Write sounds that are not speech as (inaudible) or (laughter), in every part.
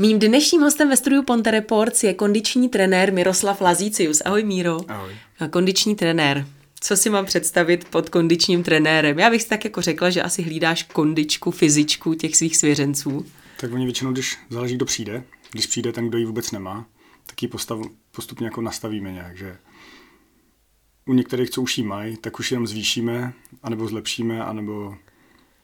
Mým dnešním hostem ve studiu Ponte Reports je kondiční trenér Miroslav Lazícius. Ahoj Míro. Ahoj. Kondiční trenér. Co si mám představit pod kondičním trenérem? Já bych si tak jako řekla, že asi hlídáš kondičku, fyzičku těch svých svěřenců. Tak oni většinou, když záleží, kdo přijde, když přijde ten, kdo ji vůbec nemá, tak ji postav, postupně jako nastavíme nějak, že u některých, co už ji mají, tak už jenom zvýšíme, anebo zlepšíme, anebo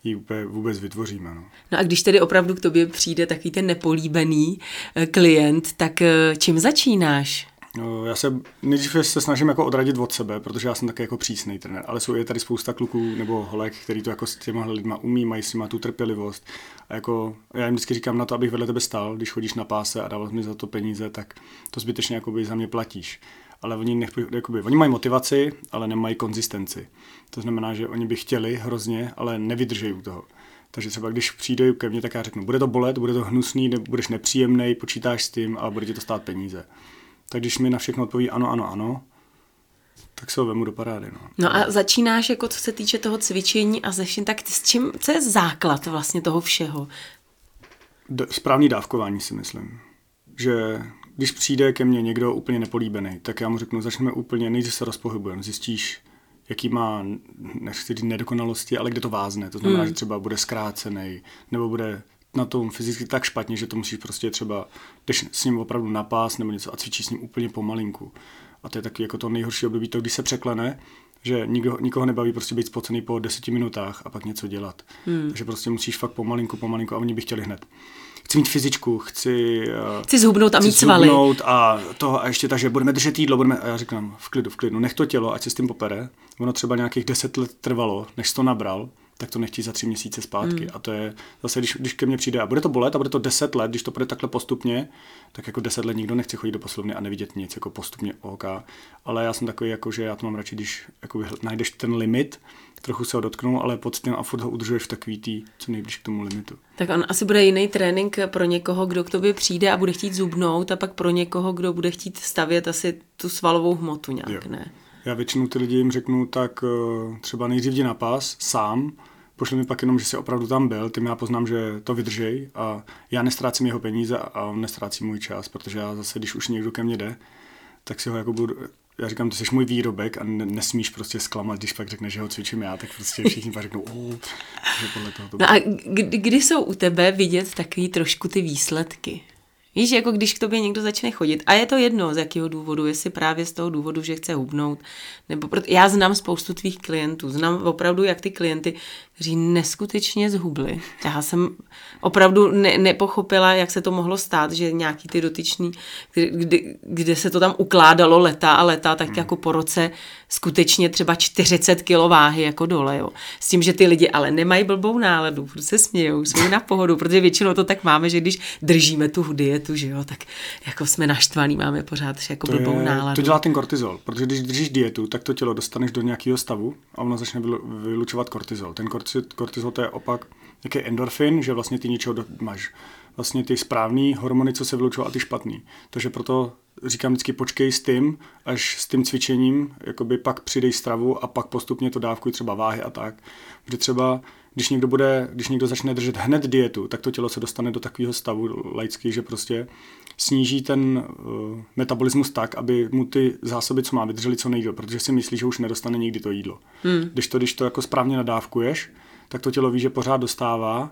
ji úplně vůbec vytvoříme. No. no a když tedy opravdu k tobě přijde takový ten nepolíbený eh, klient, tak eh, čím začínáš? No, já se nejdřív se snažím jako odradit od sebe, protože já jsem taky jako přísný trenér, ale jsou je tady spousta kluků nebo holek, který to jako s těma lidma umí, mají si má tu trpělivost. A jako já jim vždycky říkám na to, abych vedle tebe stál, když chodíš na páse a dával mi za to peníze, tak to zbytečně jakoby za mě platíš. Ale oni, nech, jakoby, oni mají motivaci, ale nemají konzistenci. To znamená, že oni by chtěli hrozně, ale nevydržejí u toho. Takže třeba když přijde ke mně, tak já řeknu, bude to bolet, bude to hnusný, budeš nepříjemný, počítáš s tím a bude ti to stát peníze tak když mi na všechno odpoví ano, ano, ano, tak se ho vemu do parády. No. no a začínáš, jako co se týče toho cvičení a ze vším, tak s čím, co je základ vlastně toho všeho? D- správný dávkování si myslím. Že když přijde ke mně někdo úplně nepolíbený, tak já mu řeknu, začneme úplně, nejdřív se rozpohybujeme, zjistíš, jaký má, nechci říct nedokonalosti, ale kde to vázne. To znamená, hmm. že třeba bude zkrácený, nebo bude na tom fyzicky tak špatně, že to musíš prostě třeba, jdeš s ním opravdu na pás nebo něco a cvičíš s ním úplně pomalinku. A to je taky jako to nejhorší období, to když se překlene, že nikdo, nikoho nebaví prostě být spocený po deseti minutách a pak něco dělat. Hmm. Takže prostě musíš fakt pomalinku, pomalinku a oni by chtěli hned. Chci mít fyzičku, chci... Eh, chci zhubnout a mít svaly. a toho a ještě tak, že budeme držet jídlo, budeme... A já říkám, v klidu, v klidu, nech to tělo, ať se s tím popere. Ono třeba nějakých deset let trvalo, než to nabral tak to nechtí za tři měsíce zpátky. Mm. A to je zase, když, když ke mně přijde a bude to bolet a bude to deset let, když to bude takhle postupně, tak jako deset let nikdo nechce chodit do poslovny a nevidět nic, jako postupně OK. Ale já jsem takový, jako, že já to mám radši, když jako najdeš ten limit, trochu se ho dotknu, ale pod tím a furt ho udržuješ v takový tý, co nejblíž k tomu limitu. Tak on asi bude jiný trénink pro někoho, kdo k tobě přijde a bude chtít zubnout a pak pro někoho, kdo bude chtít stavět asi tu svalovou hmotu nějak, jo. ne? Já většinou ty lidi jim řeknu, tak eh, třeba nejdřív jdi na pás sám, pošli mi pak jenom, že si opravdu tam byl, tím já poznám, že to vydržej a já nestrácím jeho peníze a on nestrácí můj čas, protože já zase, když už někdo ke mně jde, tak si ho jako budu, já říkám, ty jsi můj výrobek a nesmíš prostě zklamat, když pak řekneš, že ho cvičím já, tak prostě všichni pak řeknou, že podle toho to No a kdy, kdy jsou u tebe vidět takový trošku ty výsledky? Víš, jako když k tobě někdo začne chodit. A je to jedno, z jakého důvodu, jestli právě z toho důvodu, že chce hubnout. Nebo proto, já znám spoustu tvých klientů. Znám opravdu, jak ty klienty, kteří neskutečně zhubli. Já jsem opravdu ne, nepochopila, jak se to mohlo stát, že nějaký ty dotyčný, kdy, kde se to tam ukládalo leta a leta, tak hmm. jako po roce skutečně třeba 40 kg váhy jako dole, jo. S tím, že ty lidi ale nemají blbou náladu, furt se smějou, jsou na pohodu, protože většinou to tak máme, že když držíme tu dietu, že jo, tak jako jsme naštvaný, máme pořád jako to blbou je, náladu. To dělá ten kortizol, protože když držíš dietu, tak to tělo dostaneš do nějakého stavu a ono začne vylučovat kortizol. Ten kortizol to je opak, jaký endorfin, že vlastně ty něčeho máš vlastně ty správný hormony, co se vylučují a ty špatný. Takže proto říkám vždycky počkej s tím, až s tím cvičením, jakoby pak přidej stravu a pak postupně to dávkuj třeba váhy a tak. Protože třeba když někdo bude, když někdo začne držet hned dietu, tak to tělo se dostane do takového stavu laický, že prostě sníží ten uh, metabolismus tak, aby mu ty zásoby, co má, vydržely co nejdíl, protože si myslí, že už nedostane nikdy to jídlo. Hmm. Když to, když to jako správně nadávkuješ, tak to tělo ví, že pořád dostává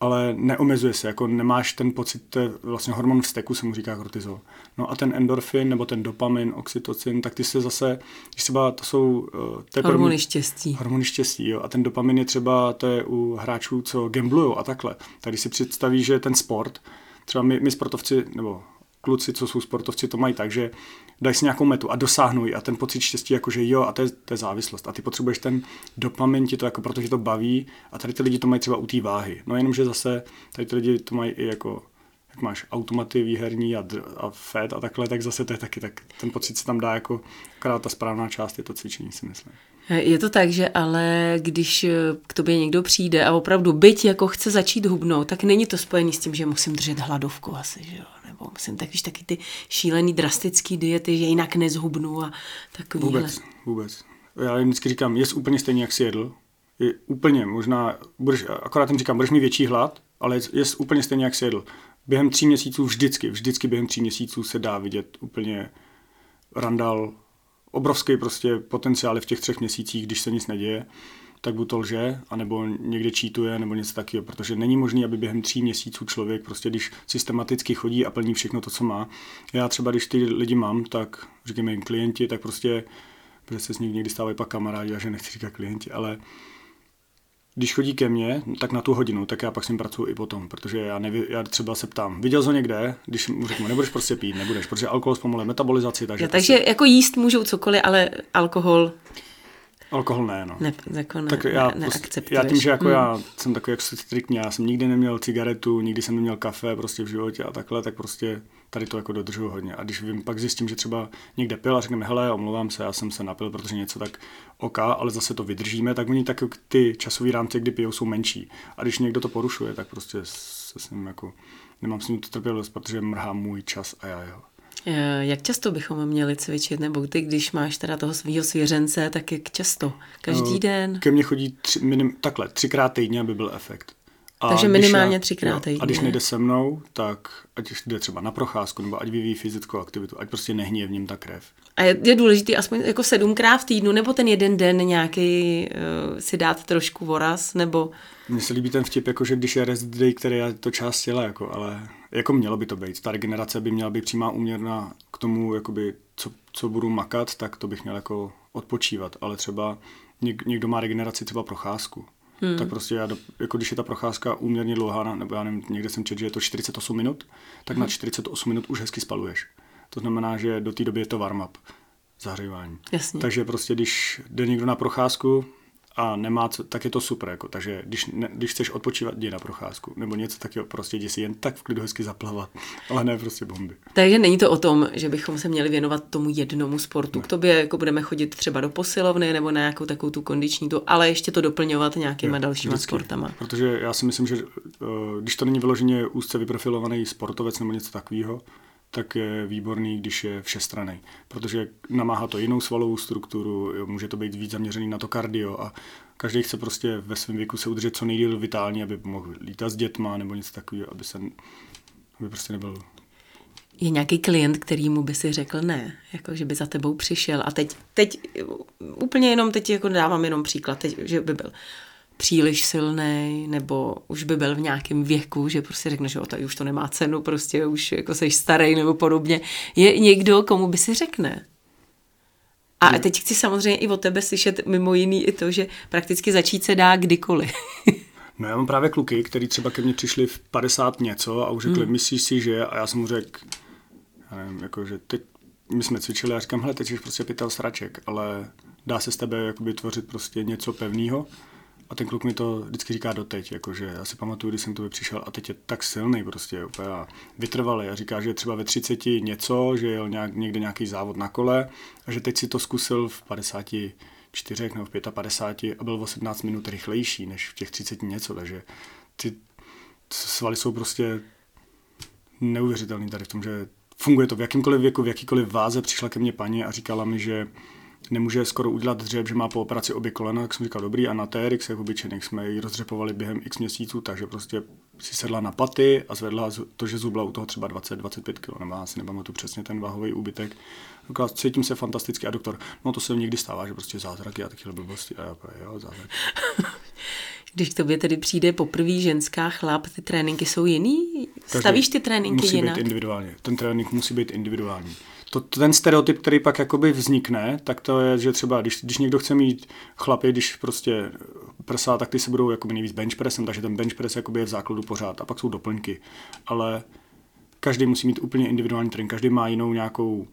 ale neomezuje se, jako nemáš ten pocit, to je vlastně hormon vzteku, se mu říká kortizol. No a ten endorfin nebo ten dopamin, oxytocin, tak ty se zase, když třeba to jsou... Uh, to je hormony první, štěstí. Hormony štěstí, jo. A ten dopamin je třeba, to je u hráčů, co gamblujou a takhle. Tady si představí, že ten sport, třeba my, my sportovci, nebo kluci, co jsou sportovci, to mají tak, že dají si nějakou metu a dosáhnou ji a ten pocit štěstí, jako že jo, a to je, to je závislost. A ty potřebuješ ten dopamin, ti to jako, protože to baví a tady ty lidi to mají třeba u té váhy. No jenom, že zase tady ty lidi to mají i jako jak máš automaty výherní a, a fed a takhle, tak zase to je taky, tak ten pocit se tam dá jako, akorát ta správná část je to cvičení, si myslím. Je to tak, že ale když k tobě někdo přijde a opravdu byť jako chce začít hubnout, tak není to spojený s tím, že musím držet hladovku asi, že jo? Nebo musím tak, víš, taky ty šílený drastický diety, že jinak nezhubnu a takový. Vůbec, vůbec. Já jim vždycky říkám, jest úplně stejně, jak si jedl. Je úplně, možná, budeš, akorát jim říkám, budeš mít větší hlad, ale jest úplně stejně, jak si jedl. během tří měsíců vždycky, vždycky během tří měsíců se dá vidět úplně randal, obrovský prostě potenciál v těch třech měsících, když se nic neděje, tak buď to lže, anebo někde čítuje, nebo něco takového, protože není možné, aby během tří měsíců člověk prostě, když systematicky chodí a plní všechno to, co má. Já třeba, když ty lidi mám, tak říkáme jim klienti, tak prostě, protože se s ním někdy stávají pak kamarádi, a že nechci říkat klienti, ale když chodí ke mně, tak na tu hodinu, tak já pak s ním pracuji i potom, protože já, neví, já třeba se ptám, viděl jsi ho někde, když mu řeknu, nebudeš prostě pít, nebudeš, protože alkohol zpomaluje metabolizaci. Takže, ja, takže prostě... jako jíst můžou cokoliv, ale alkohol Alkohol ne, no. Ne, jako ne, tak já, ne, prostě, já tím, že jako hmm. já jsem takový jako striktní, já jsem nikdy neměl cigaretu, nikdy jsem neměl kafe prostě v životě a takhle, tak prostě tady to jako dodržuju hodně. A když vím, pak zjistím, že třeba někde pil a řekneme, hele, omlouvám se, já jsem se napil, protože něco tak oka, ale zase to vydržíme, tak oni tak ty časové rámce, kdy pijou, jsou menší. A když někdo to porušuje, tak prostě se s ním jako nemám s ním to trpělivost, protože mrhá můj čas a já jeho. Eh, jak často bychom měli cvičit? Nebo ty, když máš teda toho svého svěřence, tak jak často? Každý no, den? Ke mně chodí tři, minim, takhle, třikrát týdně, aby byl efekt. A Takže minimálně třikrát týdně. A když nejde se mnou, tak ať jde třeba na procházku, nebo ať vyvíjí fyzickou aktivitu, ať prostě nehníje v něm ta krev. A je, je důležité aspoň jako sedmkrát v týdnu, nebo ten jeden den nějaký uh, si dát trošku voraz, nebo... Mně se líbí ten vtip, jako že když je rest day, který je to část těla, jako, ale jako mělo by to být. Ta regenerace by měla být přímá úměrná k tomu, jakoby, co, co budu makat, tak to bych měl jako odpočívat. Ale třeba něk, někdo má regeneraci třeba procházku. Hmm. Tak prostě já, do, jako když je ta procházka úměrně dlouhá, nebo já nevím, někde jsem četl, že je to 48 minut, tak hmm. na 48 minut už hezky spaluješ. To znamená, že do té doby je to warm-up, zahřívání. Jasně. Takže prostě, když jde někdo na procházku, a nemá, co, tak je to super. Jako. Takže když, ne, když chceš odpočívat, jdi na procházku. Nebo něco takového, prostě jdi si jen tak v klidu hezky zaplavat. (laughs) Ale ne prostě bomby. Takže není to o tom, že bychom se měli věnovat tomu jednomu sportu. Ne. K tobě jako budeme chodit třeba do posilovny nebo na nějakou takovou tu kondiční tu, ale ještě to doplňovat nějakýma jo, dalšíma vždycky. sportama. Protože já si myslím, že uh, když to není vyloženě úzce vyprofilovaný sportovec nebo něco takového, tak je výborný, když je všestraný, protože namáhá to jinou svalovou strukturu, jo, může to být víc zaměřený na to kardio a každý chce prostě ve svém věku se udržet co nejdíl vitální, aby mohl lítat s dětma nebo něco takového, aby se aby prostě nebyl je nějaký klient, kterýmu by si řekl ne, jako že by za tebou přišel. A teď, teď úplně jenom teď jako dávám jenom příklad, teď, že by byl příliš silný, nebo už by byl v nějakém věku, že prostě řekne, že tady už to nemá cenu, prostě už jako seš starý nebo podobně. Je někdo, komu by si řekne? A teď chci samozřejmě i o tebe slyšet mimo jiný i to, že prakticky začít se dá kdykoliv. no já mám právě kluky, který třeba ke mně přišli v 50 něco a už řekli, hmm. myslíš si, že a já jsem mu řekl, já nevím, jako, že teď my jsme cvičili a říkám, hele, teď jsi prostě pytel sraček, ale dá se z tebe jakoby tvořit prostě něco pevného a ten kluk mi to vždycky říká doteď, jakože já si pamatuju, když jsem tu přišel a teď je tak silný prostě úplně a vytrvalý a říká, že třeba ve 30 něco, že jel nějak, někde nějaký závod na kole a že teď si to zkusil v 54 nebo v 55 a byl o 17 minut rychlejší než v těch 30 něco, takže ty svaly jsou prostě neuvěřitelný tady v tom, že funguje to v jakýmkoliv věku, v jakýkoliv váze. Přišla ke mně paní a říkala mi, že nemůže skoro udělat dřep, že má po operaci obě kolena, tak jsem říkal dobrý a na TRX, jak obyčejných, jsme ji rozřepovali během x měsíců, takže prostě si sedla na paty a zvedla to, že zubla u toho třeba 20-25 kg, nebo asi tu přesně ten váhový úbytek. Říkala, cítím se fantasticky a doktor, no to se někdy stává, že prostě zázraky a takové blbosti a já jo, zázrak. (laughs) Když k tobě tedy přijde poprvé ženská chlap, ty tréninky jsou jiný? Stavíš ty tréninky musí jinak? být individuálně. Ten trénink musí být individuální to, ten stereotyp, který pak jakoby vznikne, tak to je, že třeba když, když někdo chce mít chlapy, když prostě prsa, tak ty se budou jakoby nejvíc bench pressem, takže ten bench press jakoby je v základu pořád a pak jsou doplňky. Ale každý musí mít úplně individuální trénink, každý má jinou nějakou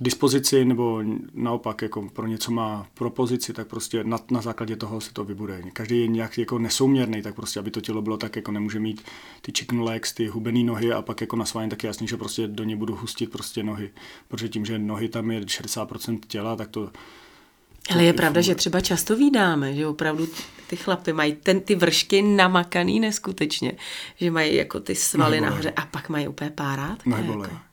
dispozici nebo naopak jako pro něco má propozici, tak prostě na, na základě toho se to vybude. Každý je nějak jako nesouměrný, tak prostě, aby to tělo bylo tak, jako nemůže mít ty chicken legs, ty hubený nohy a pak jako na sváně tak jasný, že prostě do ně budu hustit prostě nohy, protože tím, že nohy tam je 60% těla, tak to ale je pravda, že třeba často vídáme, že opravdu ty chlapy mají ten, ty vršky namakaný neskutečně, že mají jako ty svaly nahoře a pak mají úplně párátky. Jako.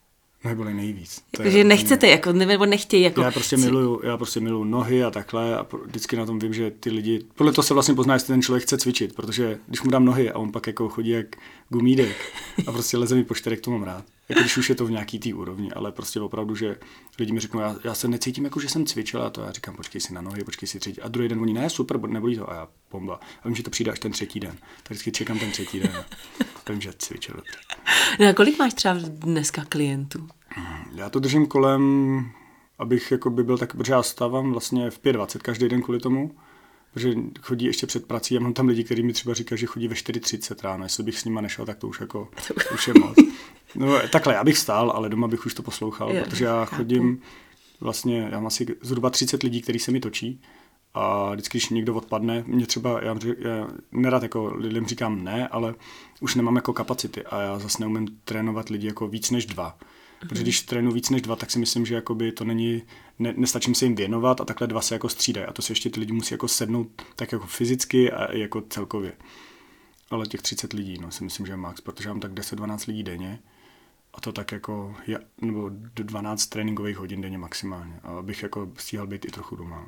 Bolí nejvíc. Takže nechcete, jako, nebo nechtějí. Jako... Já prostě miluju, já prostě miluju nohy a takhle a vždycky na tom vím, že ty lidi, podle toho se vlastně pozná, jestli ten člověk chce cvičit, protože když mu dám nohy a on pak jako chodí jak gumídek a prostě leze mi po čtyřek, to mám rád. Jako když už je to v nějaký té úrovni, ale prostě opravdu, že lidi mi řeknou, já, já se necítím jako, že jsem cvičil a to já říkám, počkej si na nohy, počkej si třetí. A druhý den oni, ne, super, nebolí to a já bomba. A vím, že to přijde až ten třetí den. Tak vždycky čekám ten třetí den. (laughs) A vím, že cvičil dobře. No a kolik máš třeba dneska klientů? Já to držím kolem, abych jako by byl tak, protože já stávám vlastně v 5.20 každý den kvůli tomu, protože chodí ještě před prací a mám tam lidi, kteří mi třeba říkají, že chodí ve 4.30 ráno, jestli bych s nima nešel, tak to už jako, (laughs) už je moc. No takhle, já bych stál, ale doma bych už to poslouchal, je, protože já chodím vlastně, já mám asi zhruba 30 lidí, kteří se mi točí a vždycky, když někdo odpadne, mě třeba, já, já nerad jako lidem říkám ne, ale už nemám jako kapacity a já zase neumím trénovat lidi jako víc než dva. Protože když trénu víc než dva, tak si myslím, že jakoby to není, ne, nestačím se jim věnovat a takhle dva se jako střídají. A to si ještě ty lidi musí jako sednout tak jako fyzicky a jako celkově. Ale těch 30 lidí, no si myslím, že je max, protože mám tak 10-12 lidí denně a to tak jako, je, nebo 12 tréninkových hodin denně maximálně. A abych jako stíhal být i trochu doma.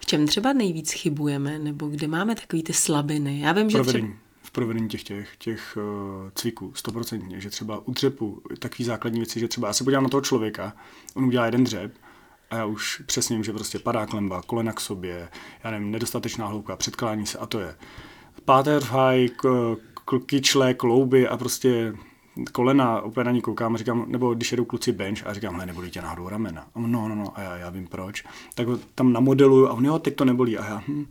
V čem třeba nejvíc chybujeme, nebo kde máme takové ty slabiny? Já vím, že třeba v provedení těch, těch, těch uh, cviků, stoprocentně, že třeba u dřepu takový základní věci, že třeba já se podívám na toho člověka, on udělá jeden dřep a já už přesně vím, že prostě padá klemba, kolena k sobě, já nevím, nedostatečná hloubka, předklání se a to je Paterfaj, kyčle, klouby a prostě kolena, úplně na ní koukám říkám, nebo když jedou kluci bench a říkám, hele, nebolí tě náhodou ramena. A on, no, no, no, a já, já vím proč. Tak tam namodeluju a on, jo, teď to nebolí. A já, hm,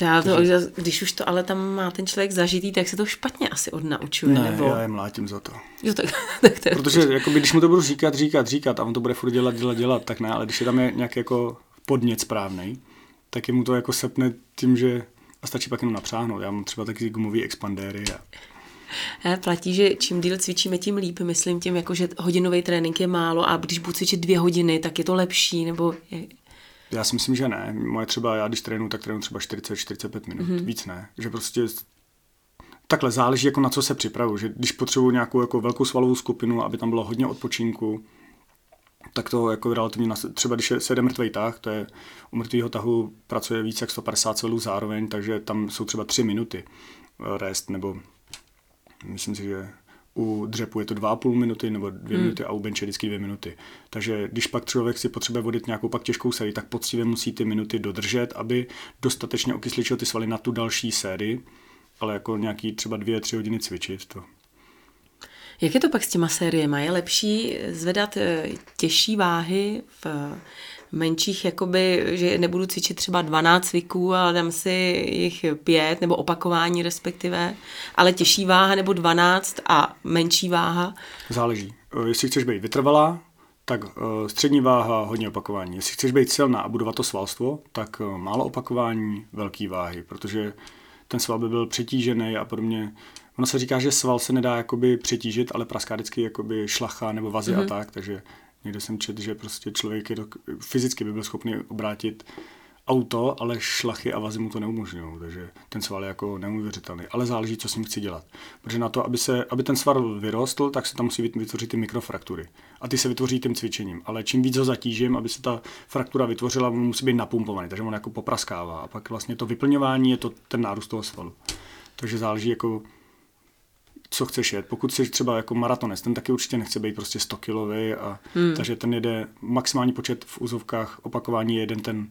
já to, když už to ale tam má ten člověk zažitý, tak se to špatně asi odnaučuje. Ne, nebo... já je mlátím za to. Jo, tak, (laughs) tak to Protože jakoby, když mu to budu říkat, říkat, říkat a on to bude furt dělat, dělat, dělat, tak ne, ale když je tam je nějaký jako podnět správný, tak je mu to jako sepne tím, že a stačí pak jenom napřáhnout. Já mám třeba taky gumový expandéry a Platí, že čím díl cvičíme, tím líp. Myslím tím, jako, že hodinový trénink je málo a když budu cvičit dvě hodiny, tak je to lepší, nebo je, já si myslím, že ne. Moje třeba, já když trénu, tak trénu třeba 40-45 minut, mm-hmm. víc ne. Že prostě takhle záleží, jako na co se připravu. Že když potřebuji nějakou jako velkou svalovou skupinu, aby tam bylo hodně odpočinku, tak to jako relativně, na, třeba když je sede mrtvý tah, to je u mrtvého tahu pracuje víc jak 150 svalů zároveň, takže tam jsou třeba 3 minuty eh, rest, nebo myslím si, že u dřepu je to 2,5 minuty nebo 2 hmm. minuty a u benče vždycky 2 minuty. Takže když pak člověk si potřebuje vodit nějakou pak těžkou sérii, tak poctivě musí ty minuty dodržet, aby dostatečně okysličil ty svaly na tu další sérii, ale jako nějaký třeba 2-3 hodiny cvičit to. Jak je to pak s těma sériemi? Je lepší zvedat eh, těžší váhy v menších, jakoby, že nebudu cvičit třeba 12 cviků, ale dám si jich pět, nebo opakování respektive, ale těžší váha nebo 12 a menší váha? Záleží. Eh, jestli chceš být vytrvalá, tak uh, střední váha, hodně opakování. Jestli chceš být silná a budovat to svalstvo, tak uh, málo opakování, velký váhy, protože ten sval by byl přetížený a podobně. Ono se říká, že sval se nedá jakoby přetížit, ale praská vždycky jakoby šlacha nebo vazy mm-hmm. a mhm. tak, takže Někde jsem četl, že prostě člověk je do, fyzicky by byl schopný obrátit auto, ale šlachy a vazy mu to neumožňují, takže ten sval je jako neuvěřitelný. Ale záleží, co s ním chci dělat. Protože na to, aby, se, aby ten sval vyrostl, tak se tam musí vytvořit ty mikrofraktury. A ty se vytvoří tím cvičením. Ale čím víc ho zatížím, aby se ta fraktura vytvořila, on musí být napumpovaný, takže on jako popraskává. A pak vlastně to vyplňování je to ten nárůst toho svalu. Takže záleží jako co chceš jet. Pokud jsi třeba jako maratonec, ten taky určitě nechce být prostě 100 kilový, a, hmm. takže ten jede maximální počet v úzovkách opakování je jeden ten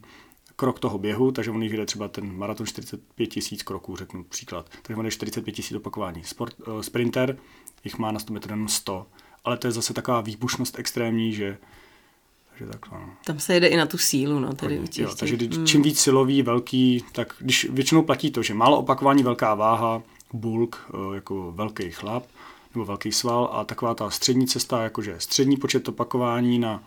krok toho běhu, takže on jde třeba ten maraton 45 tisíc kroků, řeknu příklad. Takže on je 45 tisíc opakování. Sport, uh, sprinter jich má na 100 metrů jenom 100, ale to je zase taková výbušnost extrémní, že takže tak, no. Tam se jede i na tu sílu, no, tedy těch, jo, takže hmm. čím víc silový, velký, tak když většinou platí to, že málo opakování, velká váha, bulk, eh, jako velký chlap nebo velký sval a taková ta střední cesta, jakože střední počet opakování na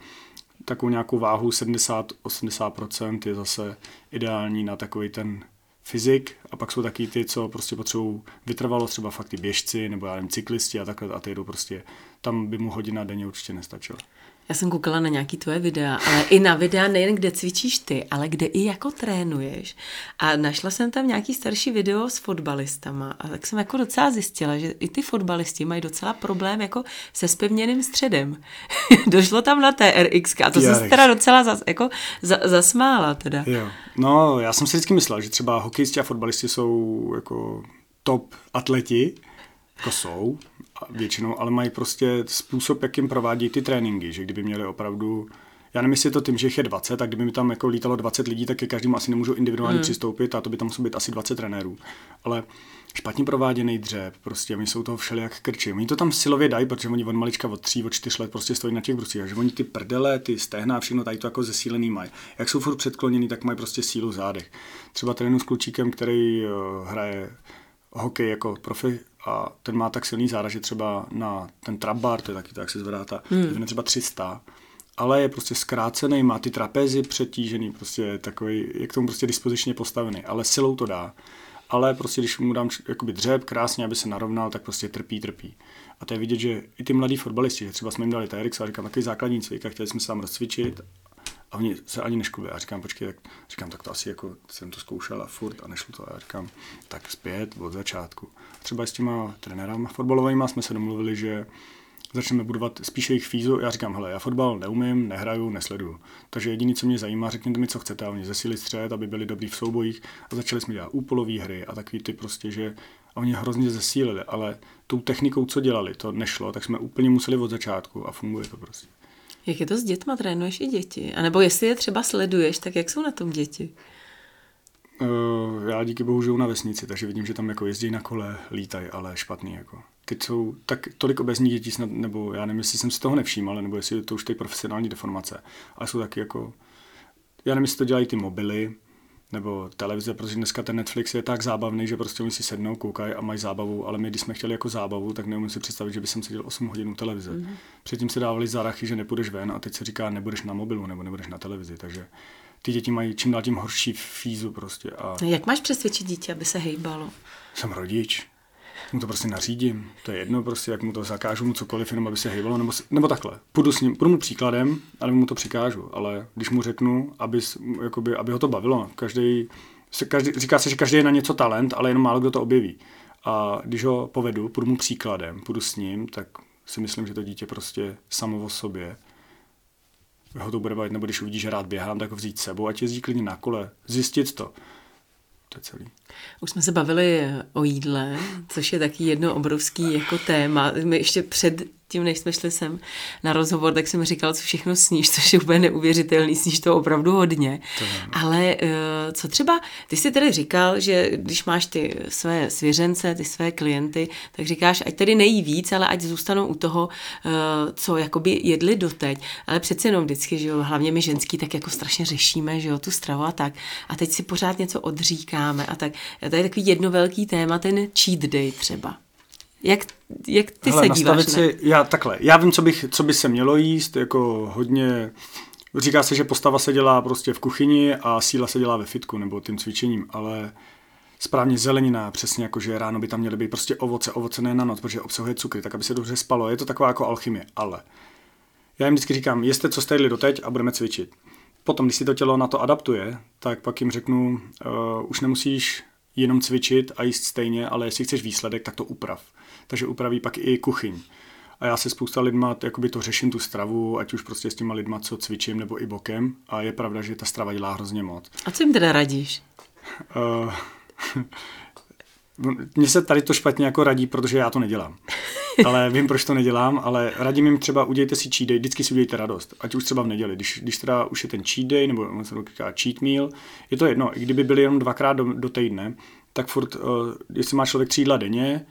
takovou nějakou váhu 70-80% je zase ideální na takový ten fyzik a pak jsou taky ty, co prostě potřebují vytrvalo, třeba fakt ty běžci nebo já nevím, cyklisti a takhle a ty jdou prostě, tam by mu hodina denně určitě nestačila. Já jsem koukala na nějaký tvoje videa, ale i na videa nejen kde cvičíš ty, ale kde i jako trénuješ. A našla jsem tam nějaký starší video s fotbalistama a tak jsem jako docela zjistila, že i ty fotbalisti mají docela problém jako se spevněným středem. (laughs) Došlo tam na TRX a to se teda docela zas, jako za, zasmála teda. Jo. No, já jsem si vždycky myslel, že třeba hokejisti a fotbalisti jsou jako top atleti, jako jsou většinou, ale mají prostě způsob, jakým provádí ty tréninky, že kdyby měli opravdu já nevím, jestli je to tím, že jich je 20, tak kdyby mi tam jako lítalo 20 lidí, tak ke každému asi nemůžu individuálně hmm. přistoupit a to by tam muselo být asi 20 trenérů. Ale špatně prováděný dřep, prostě oni jsou toho všelijak krči. Oni to tam silově dají, protože oni od malička od 3, od 4 let prostě stojí na těch brucích. že oni ty prdele, ty stehna, všechno tady to jako zesílený mají. Jak jsou furt předkloněný, tak mají prostě sílu v zádech. Třeba trénu s klučíkem, který uh, hraje hokej jako profi a ten má tak silný záda, že třeba na ten trap bar, to je taky tak, se zvedá ta, hmm. třeba 300, ale je prostě zkrácený, má ty trapezy přetížený, prostě je takový, je k tomu prostě dispozičně postavený, ale silou to dá. Ale prostě, když mu dám jakoby dřeb krásně, aby se narovnal, tak prostě trpí, trpí. A to je vidět, že i ty mladí fotbalisti, že třeba jsme jim dali TRX a říkám, takový základní cvik a chtěli jsme se tam rozcvičit oni se ani neškubili. A říkám, počkej, tak, říkám, tak to asi jako jsem to zkoušel a furt a nešlo to. A říkám, tak zpět od začátku. A třeba s těma trenérama fotbalovými jsme se domluvili, že začneme budovat spíše jejich fízu. Já říkám, hele, já fotbal neumím, nehraju, nesleduju. Takže jediné, co mě zajímá, řekněte mi, co chcete. A oni zesíli střed, aby byli dobrý v soubojích. A začali jsme dělat úplové hry a takový ty prostě, že a oni hrozně zesílili, ale tou technikou, co dělali, to nešlo, tak jsme úplně museli od začátku a funguje to prostě. Jak je to s dětma? Trénuješ i děti? A nebo jestli je třeba sleduješ, tak jak jsou na tom děti? Uh, já díky bohu žiju na vesnici, takže vidím, že tam jako jezdí na kole, lítají, ale špatný jako. Ty jsou tak tolik obezní dětí snad, nebo já nevím, jestli jsem si toho nevšímal, nebo jestli to už ty profesionální deformace, ale jsou taky jako, já nevím, jestli to dělají ty mobily, nebo televize, protože dneska ten Netflix je tak zábavný, že prostě oni si sednou, koukají a mají zábavu, ale my, když jsme chtěli jako zábavu, tak neumím si představit, že by jsem seděl 8 hodin u televize. Mm-hmm. Předtím se dávali zárachy, že nepůjdeš ven a teď se říká, nebudeš na mobilu nebo nebudeš na televizi, takže ty děti mají čím dál tím horší fízu prostě. A... Jak máš přesvědčit dítě, aby se hejbalo? Jsem rodič mu to prostě nařídím. To je jedno, prostě, jak mu to zakážu mu cokoliv, jenom aby se hejbalo, nebo, nebo takhle. Půjdu s ním, půjdu mu příkladem, ale mu to přikážu. Ale když mu řeknu, aby, jakoby, aby ho to bavilo, každý, se, každý, říká se, že každý je na něco talent, ale jenom málo kdo to objeví. A když ho povedu, půjdu mu příkladem, půjdu s ním, tak si myslím, že to dítě prostě samo o sobě ho to bude bavit, nebo když uvidí, že rád běhám, tak ho vzít sebou, ať jezdí klidně na kole, zjistit to. To celý. Už jsme se bavili o jídle, což je taky jedno obrovský jako téma. My ještě před tím, než jsme šli sem na rozhovor, tak jsem říkal, co všechno sníš, (laughs) což je úplně neuvěřitelný, sníš to opravdu hodně. To Ale uh, co třeba, ty jsi tedy říkal, že když máš ty své svěřence, ty své klienty, tak říkáš, ať tedy nejí víc, ale ať zůstanou u toho, uh, co jakoby jedli doteď. Ale přece jenom vždycky, že jo, hlavně my ženský tak jako strašně řešíme, že jo, tu stravu a tak. A teď si pořád něco odříkáme a tak. To je takový jedno velký téma, ten cheat day třeba. Jak, jak ty Hele, se díváš? Si, já takhle, já vím, co, bych, co by se mělo jíst, jako hodně, říká se, že postava se dělá prostě v kuchyni a síla se dělá ve fitku nebo tím cvičením, ale správně zelenina, přesně jako, že ráno by tam měly být prostě ovoce, ovoce ne na noc, protože obsahuje cukry, tak aby se dobře spalo. Je to taková jako alchymie, ale já jim vždycky říkám, jeste, co jste jedli doteď a budeme cvičit. Potom, když si to tělo na to adaptuje, tak pak jim řeknu, uh, už nemusíš jenom cvičit a jíst stejně, ale jestli chceš výsledek, tak to uprav takže upraví pak i kuchyň. A já se spousta lidma jakoby to řeším tu stravu, ať už prostě s těma lidma, co cvičím, nebo i bokem. A je pravda, že ta strava dělá hrozně moc. A co jim teda radíš? Uh, (laughs) mně se tady to špatně jako radí, protože já to nedělám. (laughs) Ale vím, proč to nedělám, ale radím jim třeba, udějte si cheat day, vždycky si udějte radost, ať už třeba v neděli, když, když teda už je ten cheat day, nebo se to říká cheat meal, je to jedno, i kdyby byly jenom dvakrát do, do týdne, tak furt, uh, jestli má člověk tří jídla denně,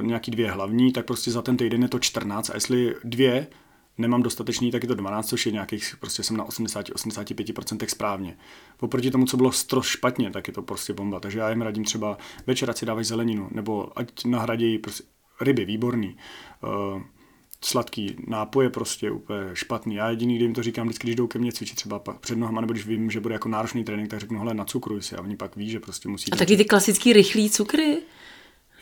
nějaký dvě hlavní, tak prostě za ten týden je to 14 a jestli dvě nemám dostatečný, tak je to 12, což je nějakých, prostě jsem na 80-85% správně. Oproti tomu, co bylo stroš špatně, tak je to prostě bomba. Takže já jim radím třeba večer, si dávají zeleninu, nebo ať nahradějí prostě ryby, výborný. Uh, sladký nápoje prostě úplně špatný. Já jediný, kdy jim to říkám, vždycky, když jdou ke mně cvičit třeba před nohama, nebo když vím, že bude jako náročný trénink, tak řeknu, hele, cukru si a oni pak ví, že prostě musí. A taky ty klasický rychlý cukry?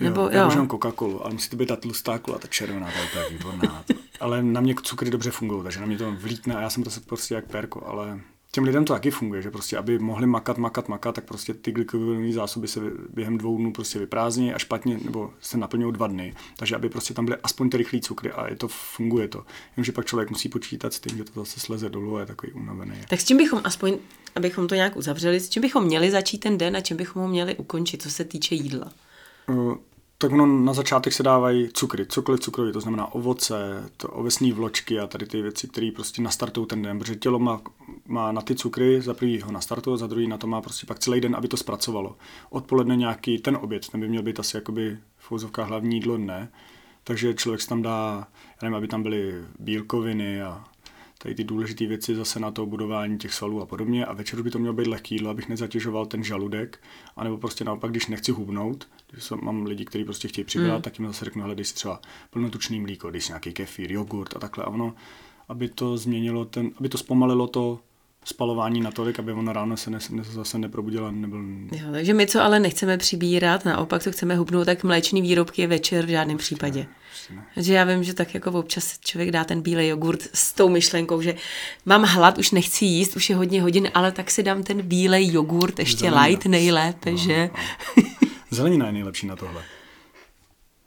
Nebo, jo, já jo. Coca-Colu, ale musí to být ta tlustá kola, ta červená, ta je výborná. (laughs) ale na mě cukry dobře fungují, takže na mě to vlítne a já jsem to prostě jak perko, ale těm lidem to taky funguje, že prostě, aby mohli makat, makat, makat, tak prostě ty glykogenové zásoby se během dvou dnů prostě vyprázdní a špatně, nebo se naplňují dva dny. Takže aby prostě tam byly aspoň ty rychlé cukry a je to, funguje to. Jenomže pak člověk musí počítat s tím, že to zase sleze dolů a je takový unavený. Tak s čím bychom aspoň, abychom to nějak uzavřeli, s čím bychom měli začít ten den a čím bychom ho měli ukončit, co se týče jídla? Tak ono na začátek se dávají cukry, cokoliv cukrový, to znamená ovoce, to ovesní vločky a tady ty věci, které prostě nastartují ten den, protože tělo má, má na ty cukry, za prvý ho nastartuje, za druhý na to má prostě pak celý den, aby to zpracovalo. Odpoledne nějaký ten oběd, ten by měl být asi jakoby v úzovkách hlavní jídlo dne, takže člověk tam dá, já nevím, aby tam byly bílkoviny a tady ty důležité věci zase na to budování těch svalů a podobně. A večer by to mělo být lehký jídlo, abych nezatěžoval ten žaludek, anebo prostě naopak, když nechci hubnout, když mám lidi, kteří prostě chtějí přibrat, mm. tak jim zase řeknu, hledej si třeba plnotučný mlíko, dej si nějaký kefír, jogurt a takhle. A ono, aby to změnilo ten, aby to zpomalilo to spalování natolik, aby ono ráno se ne, ne, zase neprobudila. Nebyl... Jo, takže my, co ale nechceme přibírat, naopak, co chceme hubnout, tak mléčný výrobky je večer v žádném prostě případě. Ne, Takže já vím, že tak jako občas člověk dá ten bílej jogurt s tou myšlenkou, že mám hlad, už nechci jíst, už je hodně hodin, ale tak si dám ten bílej jogurt, ještě Zelenina. light nejlépe, no, že? No. (laughs) Zelenina je nejlepší na tohle.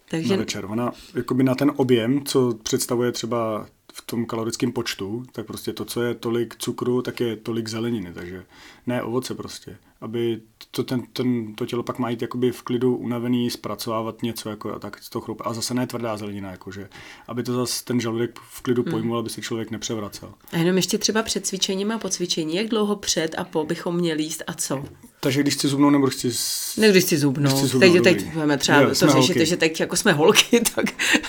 Takže... Na večer. Ona jakoby na ten objem, co představuje třeba v tom kalorickém počtu, tak prostě to, co je tolik cukru, tak je tolik zeleniny, takže ne ovoce prostě, aby to, ten, ten, to tělo pak má jít jakoby v klidu unavený, zpracovávat něco jako a tak to chrup. A zase ne tvrdá zelenina, jakože, aby to zase ten žaludek v klidu hmm. pojmul, aby se člověk nepřevracel. A jenom ještě třeba před cvičením a po cvičení, jak dlouho před a po bychom měli jíst a co? Takže když chci zubnout, nebo chci... Ne, když chci zubnout. Chci zubnout teď, teď budeme třeba jo, to řešit, že teď jako jsme holky, (laughs) tak...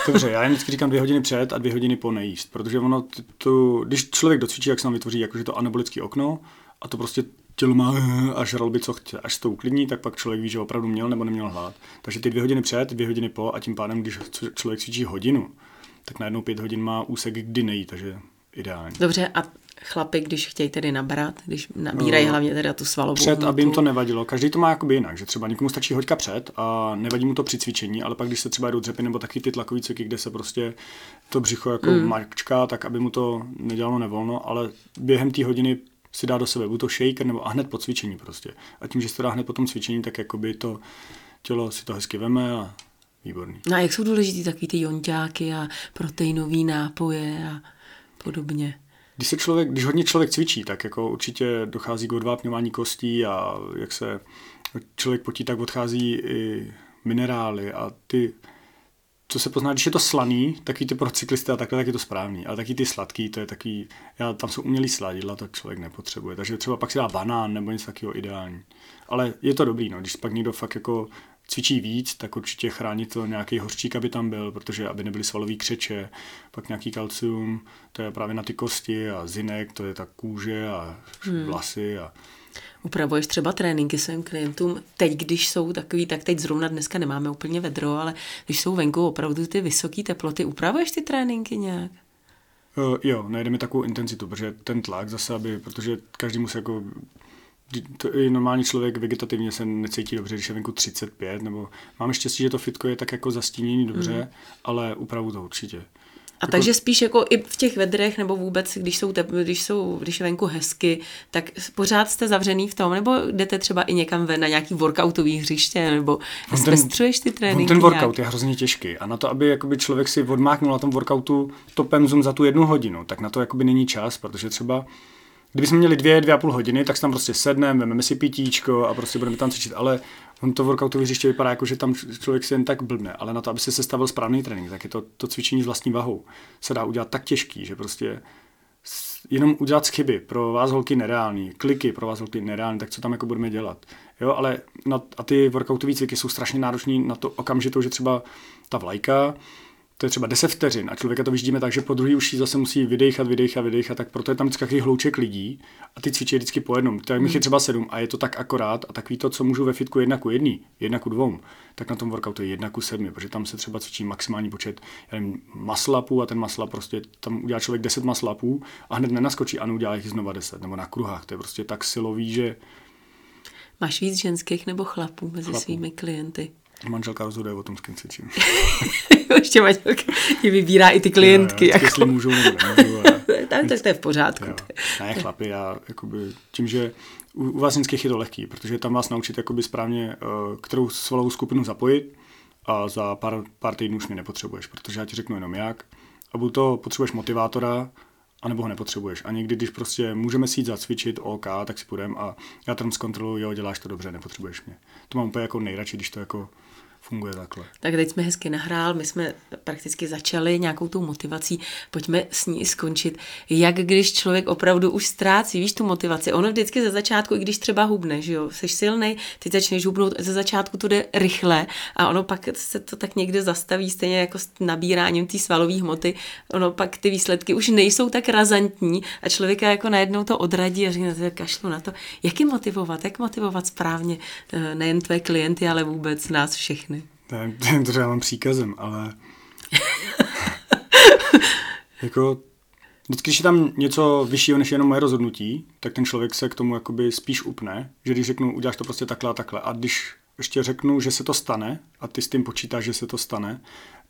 Dobře, já jen vždycky říkám dvě hodiny před a dvě hodiny po nejíst, protože ono, to, když člověk docvičí, jak se nám vytvoří jakože to anabolické okno a to prostě tělo má (laughs) a žral by, co chce. Až to uklidní, tak pak člověk ví, že opravdu měl nebo neměl hlad. Takže ty dvě hodiny před, dvě hodiny po a tím pádem, když člověk cvičí hodinu, tak najednou pět hodin má úsek, kdy nejí, takže ideální. Dobře, a chlapy, když chtějí tedy nabrat, když nabírají no, hlavně teda tu svalovou Před, hmotu. aby jim to nevadilo. Každý to má jakoby jinak, že třeba někomu stačí hoďka před a nevadí mu to při cvičení, ale pak když se třeba jdou dřepy nebo taky ty tlakový cviky, kde se prostě to břicho jako mm. mačká, tak aby mu to nedělalo nevolno, ale během té hodiny si dá do sebe buď to shaker nebo a hned po cvičení prostě. A tím, že se to dá hned po tom cvičení, tak jakoby to tělo si to hezky veme a výborný. No a jak jsou důležitý takový ty jonťáky a proteinové nápoje a podobně? Když, se člověk, když hodně člověk cvičí, tak jako určitě dochází k odvápňování kostí a jak se člověk potí, tak odchází i minerály a ty, co se pozná, když je to slaný, taky ty pro cyklisty a takhle, tak je to správný, ale taky ty sladký, to je takový, já, tam jsou umělý sladidla, to člověk nepotřebuje, takže třeba pak si dá banán nebo něco takového ideální. Ale je to dobrý, no, když pak někdo fakt jako cvičí víc, tak určitě chránit to nějaký hořčík, aby tam byl, protože aby nebyly svalový křeče, pak nějaký kalcium, to je právě na ty kosti a zinek, to je ta kůže a hmm. vlasy a Upravuješ třeba tréninky svým klientům teď, když jsou takový, tak teď zrovna dneska nemáme úplně vedro, ale když jsou venku opravdu ty vysoké teploty, upravuješ ty tréninky nějak? Uh, jo, najdeme takovou intenzitu, protože ten tlak zase, aby, protože každý musí jako to i normální člověk vegetativně se necítí dobře, když je venku 35, nebo máme štěstí, že to fitko je tak jako zastínění dobře, mm. ale upravu to určitě. A jako... takže spíš jako i v těch vedrech, nebo vůbec, když jsou, tep, když jsou, když je venku hezky, tak pořád jste zavřený v tom, nebo jdete třeba i někam ven na nějaký workoutový hřiště, nebo zpestřuješ ty tréninky Ten workout nějak? je hrozně těžký a na to, aby jakoby člověk si odmáknul na tom workoutu to pemzum za tu jednu hodinu, tak na to jakoby není čas, protože třeba Kdybychom měli dvě, dvě a půl hodiny, tak tam prostě sedneme, vezmeme si pitíčko a prostě budeme tam cvičit, ale on to workoutový hřiště vypadá jako, že tam člověk si jen tak blbne, ale na to, aby se sestavil správný trénink, tak je to, to cvičení s vlastní vahou. Se dá udělat tak těžký, že prostě jenom udělat chyby pro vás holky nereální, kliky pro vás holky nereální, tak co tam jako budeme dělat. Jo, ale na, a ty workoutové cviky jsou strašně náročné na to okamžitou, že třeba ta vlajka, to je třeba 10 vteřin a člověka to vyždíme tak, že po druhý už zase musí vydechat, vydechat, vydechat, tak proto je tam vždycky hlouček lidí a ty cvičí vždycky po jednom. Tak mi je hmm. třeba sedm a je to tak akorát a takový to, co můžu ve fitku jedna ku jedný, jedna ku dvou, tak na tom workoutu je jedna ku sedmi, protože tam se třeba cvičí maximální počet nevím, maslapů a ten masla prostě tam udělá člověk 10 maslapů a hned nenaskočí a neudělá jich znova 10 nebo na kruhách. To je prostě tak silový, že Máš víc ženských nebo chlapů mezi chlapů. svými klienty? Manželka rozhoduje o tom, s kým cvičím. (laughs) Ještě manželka ti vybírá i ty klientky. Jo, jako. Jestli můžou nebo nemůžou. Ale... (laughs) Tam to je v pořádku. Jo. Ne, chlapi, já jakoby, tím, že u, u vás je to lehký, protože tam vás naučit jakoby správně, uh, kterou svalovou skupinu zapojit a za pár, pár týdnů už mě nepotřebuješ, protože já ti řeknu jenom jak. A buď to potřebuješ motivátora, anebo ho nepotřebuješ. A někdy, když prostě můžeme si jít zacvičit, OK, tak si půjdeme a já tam zkontroluji, jo, děláš to dobře, nepotřebuješ mě. To mám úplně jako nejradši, když to jako funguje takhle. Tak teď jsme hezky nahrál, my jsme prakticky začali nějakou tou motivací, pojďme s ní skončit. Jak když člověk opravdu už ztrácí, víš, tu motivaci. Ono vždycky ze začátku, i když třeba hubne, že jo, jsi silný, ty začneš hubnout, ze začátku to jde rychle a ono pak se to tak někde zastaví, stejně jako s nabíráním té svalové hmoty, ono pak ty výsledky už nejsou tak razantní a člověka jako najednou to odradí a říká, kašlu na to. Jak je motivovat, jak motivovat správně eh, nejen tvé klienty, ale vůbec nás všechny? Ne, (laughs) to já mám příkazem, ale (laughs) jako vždycky, když je tam něco vyššího než jenom moje rozhodnutí, tak ten člověk se k tomu jakoby spíš upne, že když řeknu, uděláš to prostě takhle a takhle a když ještě řeknu, že se to stane a ty s tím počítáš, že se to stane,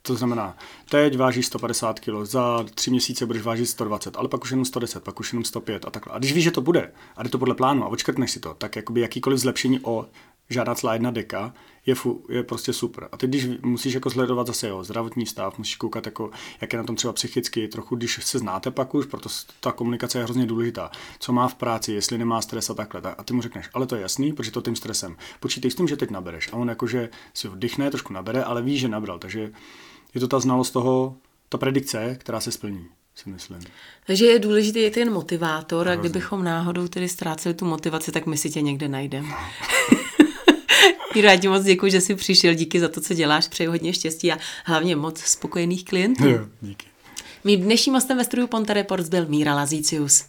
to znamená, teď vážíš 150 kg, za tři měsíce budeš vážit 120, ale pak už jenom 110, pak už jenom 105 a takhle. A když víš, že to bude a jde to podle plánu a očkrtneš si to, tak jakoby jakýkoliv zlepšení o žádná celá jedna deka je, fu, je prostě super. A teď, když musíš jako sledovat zase jo, zdravotní stav, musíš koukat, jako, jak je na tom třeba psychicky, trochu, když se znáte pak už, proto ta komunikace je hrozně důležitá. Co má v práci, jestli nemá stres a takhle. A ty mu řekneš, ale to je jasný, protože to tím stresem. Počítej s tím, že teď nabereš. A on jakože si oddychne, trošku nabere, ale ví, že nabral. Takže je to ta znalost toho, ta predikce, která se splní si myslím. Takže je důležitý je ten motivátor a kdybychom náhodou tedy ztráceli tu motivaci, tak my si tě někde najdeme. (laughs) já ti moc děkuji, že jsi přišel, díky za to, co děláš, přeji hodně štěstí a hlavně moc spokojených klientů. Jo, díky. Mým dnešním hostem ve studiu Ponte Reports byl Míra Lazícius.